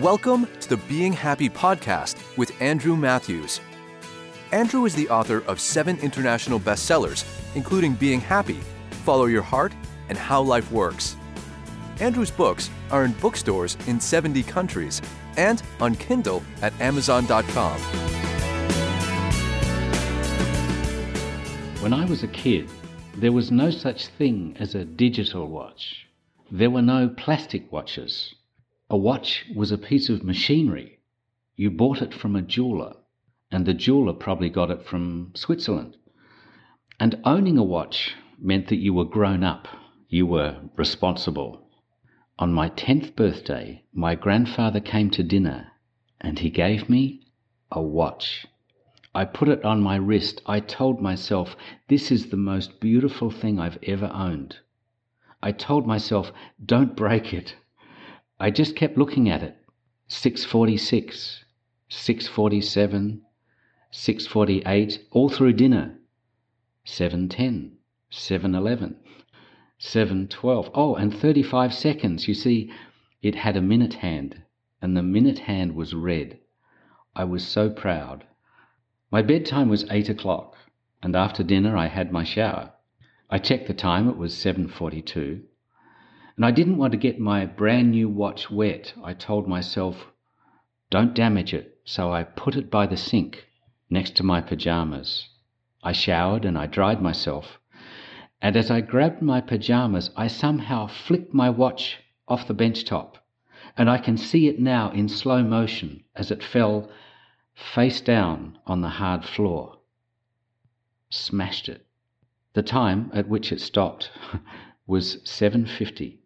Welcome to the Being Happy podcast with Andrew Matthews. Andrew is the author of seven international bestsellers, including Being Happy, Follow Your Heart, and How Life Works. Andrew's books are in bookstores in 70 countries and on Kindle at Amazon.com. When I was a kid, there was no such thing as a digital watch. There were no plastic watches. A watch was a piece of machinery. You bought it from a jeweler, and the jeweler probably got it from Switzerland. And owning a watch meant that you were grown up, you were responsible. On my 10th birthday, my grandfather came to dinner and he gave me a watch. I put it on my wrist. I told myself, this is the most beautiful thing I've ever owned. I told myself, don't break it. I just kept looking at it. 646, 647, 648, all through dinner. 710, 711, 712. Oh, and 35 seconds. You see, it had a minute hand, and the minute hand was red. I was so proud. My bedtime was 8 o'clock, and after dinner I had my shower. I checked the time, it was 7.42, and I didn't want to get my brand new watch wet. I told myself, don't damage it, so I put it by the sink next to my pajamas. I showered and I dried myself, and as I grabbed my pajamas, I somehow flicked my watch off the bench top, and I can see it now in slow motion as it fell face down on the hard floor. Smashed it. The time at which it stopped was 7:50.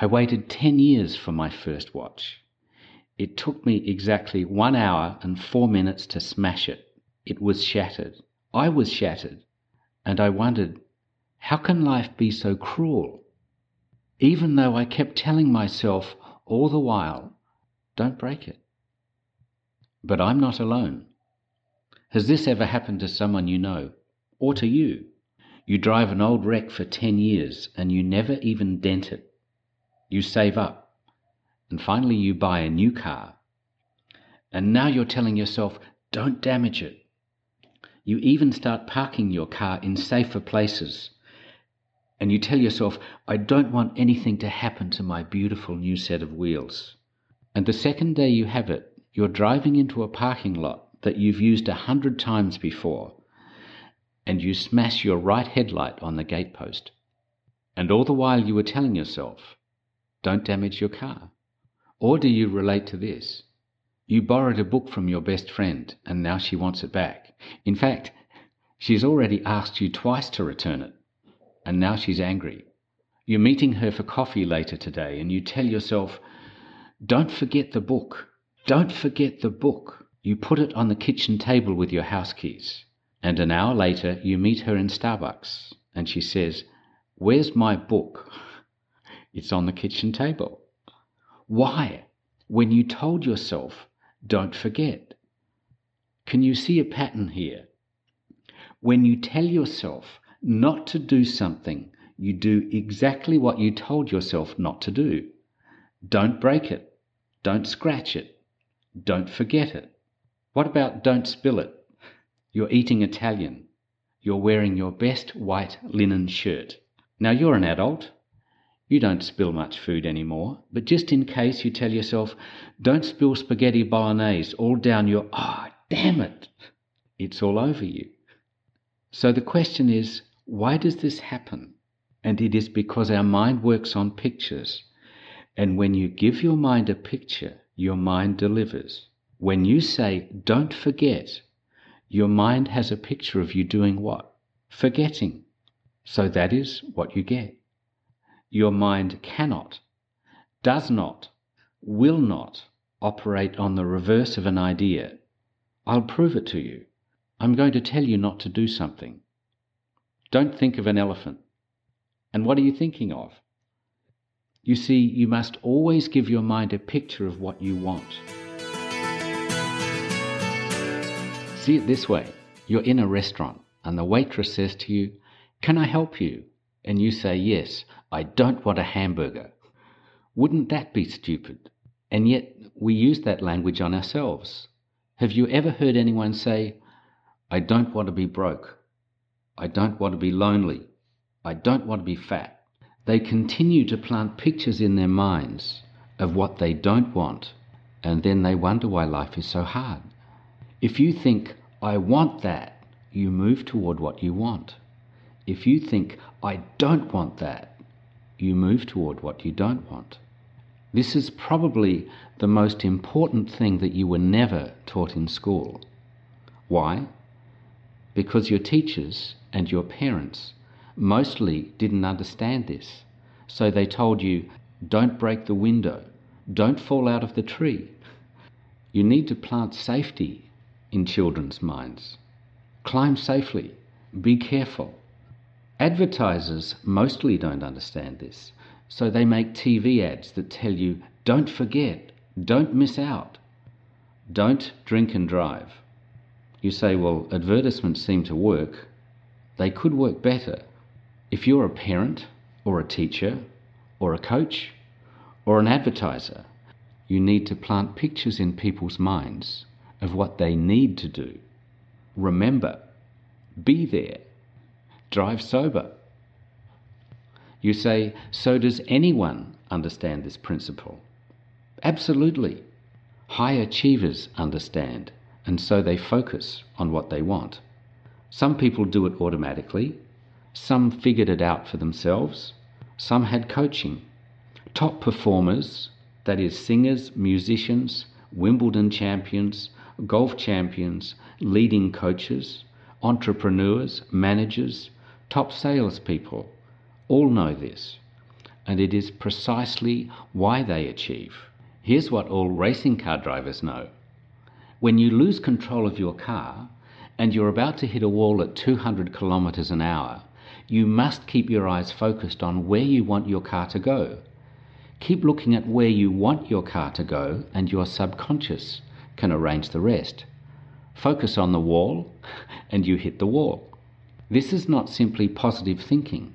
I waited 10 years for my first watch. It took me exactly 1 hour and 4 minutes to smash it. It was shattered. I was shattered. And I wondered, how can life be so cruel? Even though I kept telling myself all the while, don't break it. But I'm not alone. Has this ever happened to someone you know? Or to you? You drive an old wreck for 10 years and you never even dent it. You save up. And finally you buy a new car. And now you're telling yourself, don't damage it. You even start parking your car in safer places. And you tell yourself, I don't want anything to happen to my beautiful new set of wheels. And the second day you have it, you're driving into a parking lot that you've used a hundred times before, and you smash your right headlight on the gatepost. And all the while you were telling yourself, don't damage your car. Or do you relate to this? You borrowed a book from your best friend, and now she wants it back. In fact, she's already asked you twice to return it, and now she's angry. You're meeting her for coffee later today, and you tell yourself, Don't forget the book. Don't forget the book. You put it on the kitchen table with your house keys. And an hour later, you meet her in Starbucks, and she says, Where's my book? It's on the kitchen table. Why? When you told yourself, don't forget. Can you see a pattern here? When you tell yourself not to do something, you do exactly what you told yourself not to do. Don't break it. Don't scratch it. Don't forget it. What about don't spill it? You're eating Italian. You're wearing your best white linen shirt. Now you're an adult. You don't spill much food anymore, but just in case you tell yourself, don't spill spaghetti bolognese all down your, ah, oh, damn it, it's all over you. So the question is, why does this happen? And it is because our mind works on pictures. And when you give your mind a picture, your mind delivers. When you say, don't forget, your mind has a picture of you doing what? Forgetting. So that is what you get. Your mind cannot, does not, will not operate on the reverse of an idea. I'll prove it to you. I'm going to tell you not to do something. Don't think of an elephant. And what are you thinking of? You see, you must always give your mind a picture of what you want. See it this way you're in a restaurant, and the waitress says to you, Can I help you? And you say, Yes, I don't want a hamburger. Wouldn't that be stupid? And yet we use that language on ourselves. Have you ever heard anyone say, I don't want to be broke. I don't want to be lonely. I don't want to be fat. They continue to plant pictures in their minds of what they don't want, and then they wonder why life is so hard. If you think, I want that, you move toward what you want. If you think, I don't want that, you move toward what you don't want. This is probably the most important thing that you were never taught in school. Why? Because your teachers and your parents mostly didn't understand this. So they told you, don't break the window, don't fall out of the tree. You need to plant safety in children's minds. Climb safely, be careful. Advertisers mostly don't understand this, so they make TV ads that tell you, don't forget, don't miss out, don't drink and drive. You say, well, advertisements seem to work. They could work better. If you're a parent or a teacher or a coach or an advertiser, you need to plant pictures in people's minds of what they need to do. Remember, be there, drive sober. You say, so does anyone understand this principle? Absolutely. High achievers understand, and so they focus on what they want. Some people do it automatically, some figured it out for themselves, some had coaching. Top performers, that is, singers, musicians, Wimbledon champions, golf champions, leading coaches, entrepreneurs, managers, top salespeople, all know this, and it is precisely why they achieve. Here's what all racing car drivers know. When you lose control of your car and you're about to hit a wall at 200 kilometres an hour, you must keep your eyes focused on where you want your car to go. Keep looking at where you want your car to go, and your subconscious can arrange the rest. Focus on the wall, and you hit the wall. This is not simply positive thinking,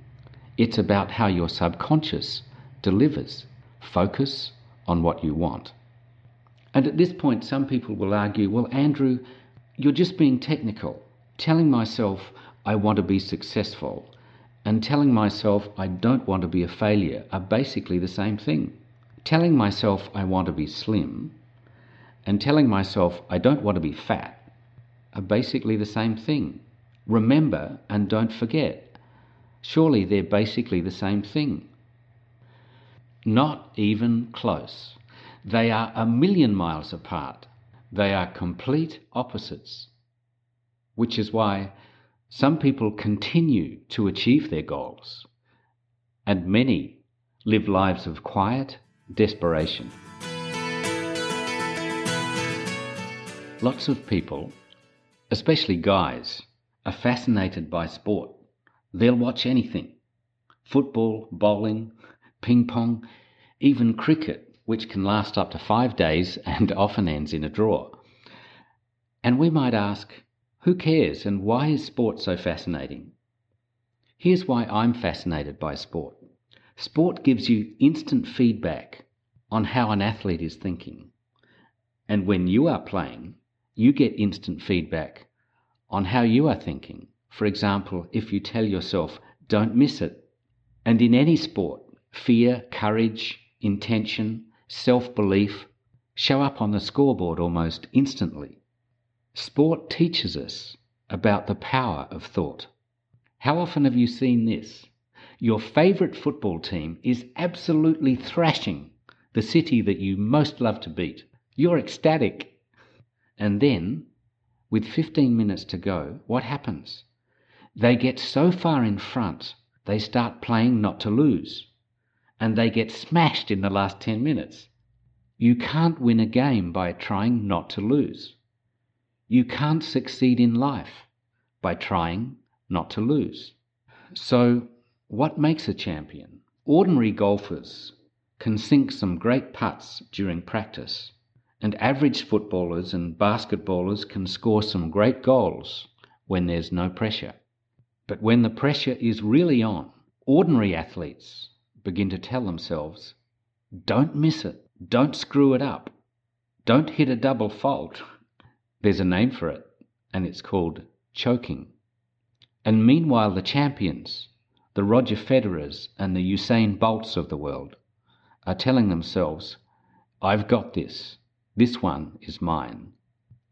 it's about how your subconscious delivers. Focus on what you want. And at this point, some people will argue, well, Andrew, you're just being technical. Telling myself I want to be successful and telling myself I don't want to be a failure are basically the same thing. Telling myself I want to be slim and telling myself I don't want to be fat are basically the same thing. Remember and don't forget. Surely they're basically the same thing. Not even close. They are a million miles apart. They are complete opposites. Which is why some people continue to achieve their goals, and many live lives of quiet desperation. Lots of people, especially guys, are fascinated by sport. They'll watch anything football, bowling, ping pong, even cricket, which can last up to five days and often ends in a draw. And we might ask, who cares and why is sport so fascinating? Here's why I'm fascinated by sport. Sport gives you instant feedback on how an athlete is thinking. And when you are playing, you get instant feedback on how you are thinking. For example, if you tell yourself, don't miss it. And in any sport, fear, courage, intention, self belief show up on the scoreboard almost instantly. Sport teaches us about the power of thought. How often have you seen this? Your favourite football team is absolutely thrashing the city that you most love to beat. You're ecstatic. And then, with 15 minutes to go, what happens? They get so far in front, they start playing not to lose. And they get smashed in the last 10 minutes. You can't win a game by trying not to lose. You can't succeed in life by trying not to lose. So, what makes a champion? Ordinary golfers can sink some great putts during practice, and average footballers and basketballers can score some great goals when there's no pressure. But when the pressure is really on, ordinary athletes begin to tell themselves, don't miss it, Don't screw it up. Don't hit a double fault. There's a name for it, and it's called choking. And meanwhile, the champions, the Roger Federers and the Usain Bolts of the world, are telling themselves, I've got this. This one is mine.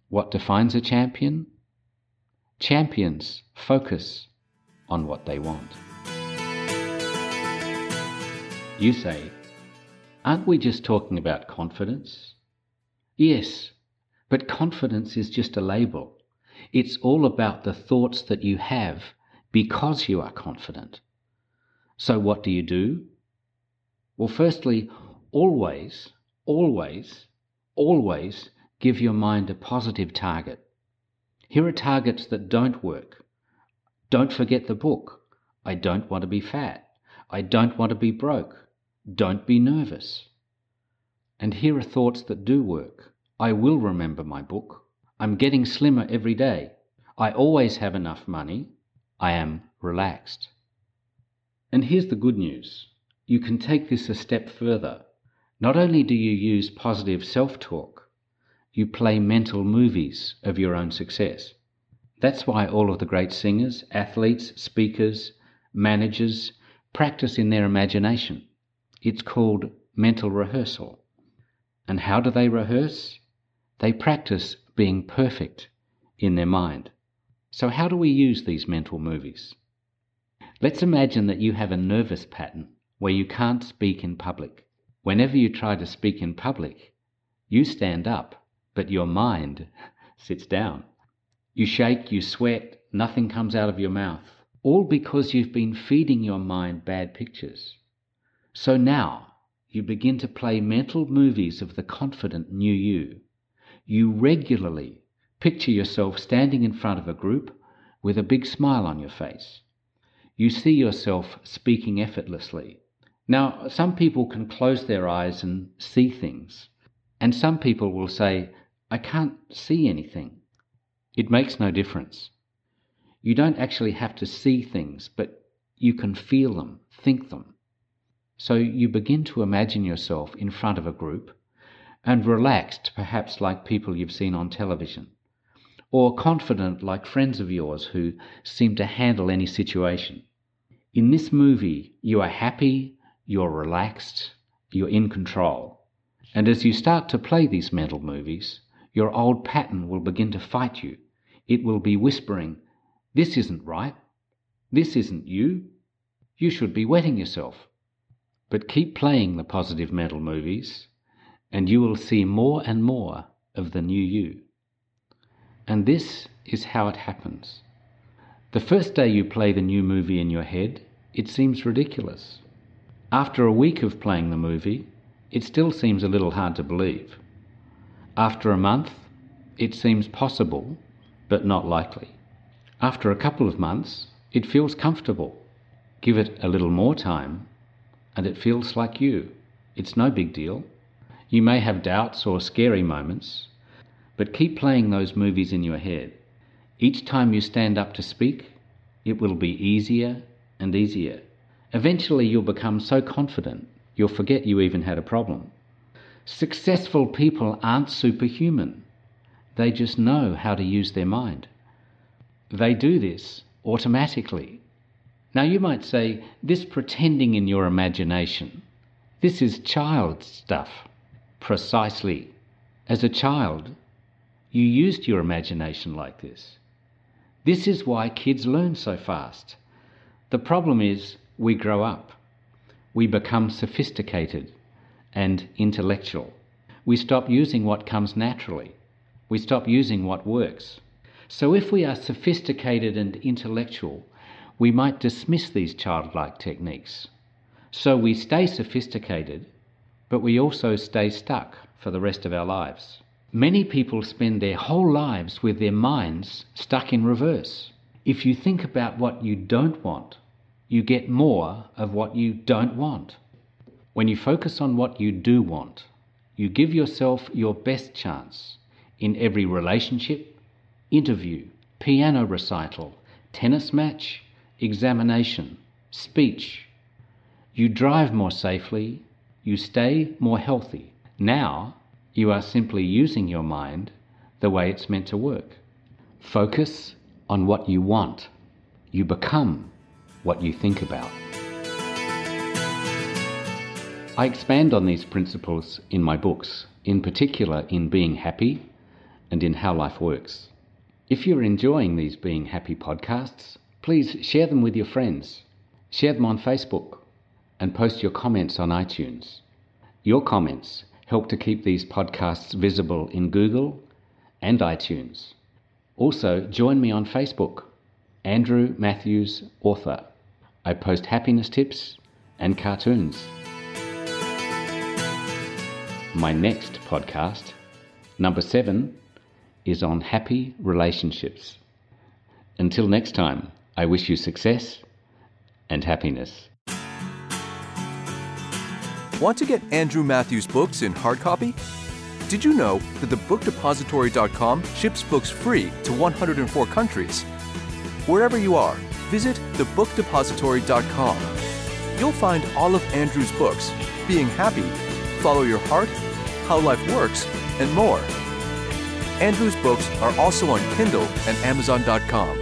What defines a champion? Champions focus on what they want. You say, aren't we just talking about confidence? Yes, but confidence is just a label. It's all about the thoughts that you have because you are confident. So, what do you do? Well, firstly, always, always, always give your mind a positive target. Here are targets that don't work. Don't forget the book. I don't want to be fat. I don't want to be broke. Don't be nervous. And here are thoughts that do work. I will remember my book. I'm getting slimmer every day. I always have enough money. I am relaxed. And here's the good news you can take this a step further. Not only do you use positive self talk, you play mental movies of your own success. That's why all of the great singers, athletes, speakers, managers practice in their imagination. It's called mental rehearsal. And how do they rehearse? They practice being perfect in their mind. So, how do we use these mental movies? Let's imagine that you have a nervous pattern where you can't speak in public. Whenever you try to speak in public, you stand up, but your mind sits down. You shake, you sweat, nothing comes out of your mouth, all because you've been feeding your mind bad pictures. So now you begin to play mental movies of the confident new you. You regularly picture yourself standing in front of a group with a big smile on your face. You see yourself speaking effortlessly. Now, some people can close their eyes and see things, and some people will say, I can't see anything. It makes no difference. You don't actually have to see things, but you can feel them, think them. So you begin to imagine yourself in front of a group and relaxed, perhaps like people you've seen on television, or confident like friends of yours who seem to handle any situation. In this movie, you are happy, you're relaxed, you're in control. And as you start to play these mental movies, your old pattern will begin to fight you. It will be whispering, This isn't right. This isn't you. You should be wetting yourself. But keep playing the positive mental movies, and you will see more and more of the new you. And this is how it happens. The first day you play the new movie in your head, it seems ridiculous. After a week of playing the movie, it still seems a little hard to believe. After a month, it seems possible, but not likely. After a couple of months, it feels comfortable. Give it a little more time, and it feels like you. It's no big deal. You may have doubts or scary moments, but keep playing those movies in your head. Each time you stand up to speak, it will be easier and easier. Eventually, you'll become so confident you'll forget you even had a problem. Successful people aren't superhuman, they just know how to use their mind. They do this automatically now you might say, this pretending in your imagination, this is child stuff. Precisely. As a child, you used your imagination like this. This is why kids learn so fast. The problem is we grow up. We become sophisticated and intellectual. We stop using what comes naturally. We stop using what works. So if we are sophisticated and intellectual, we might dismiss these childlike techniques. So we stay sophisticated, but we also stay stuck for the rest of our lives. Many people spend their whole lives with their minds stuck in reverse. If you think about what you don't want, you get more of what you don't want. When you focus on what you do want, you give yourself your best chance in every relationship, interview, piano recital, tennis match, examination, speech. You drive more safely, you stay more healthy. Now you are simply using your mind the way it's meant to work. Focus on what you want. You become what you think about. I expand on these principles in my books, in particular in Being Happy and in How Life Works. If you're enjoying these Being Happy podcasts, please share them with your friends. Share them on Facebook and post your comments on iTunes. Your comments help to keep these podcasts visible in Google and iTunes. Also, join me on Facebook, Andrew Matthews Author. I post happiness tips and cartoons. My next podcast, number seven, is on happy relationships. Until next time, I wish you success and happiness. Want to get Andrew Matthews books in hard copy? Did you know that thebookdepository.com ships books free to 104 countries? Wherever you are, visit thebookdepository.com. You'll find all of Andrew's books, Being Happy, Follow Your Heart, How Life Works, and more. Andrew's books are also on Kindle and Amazon.com.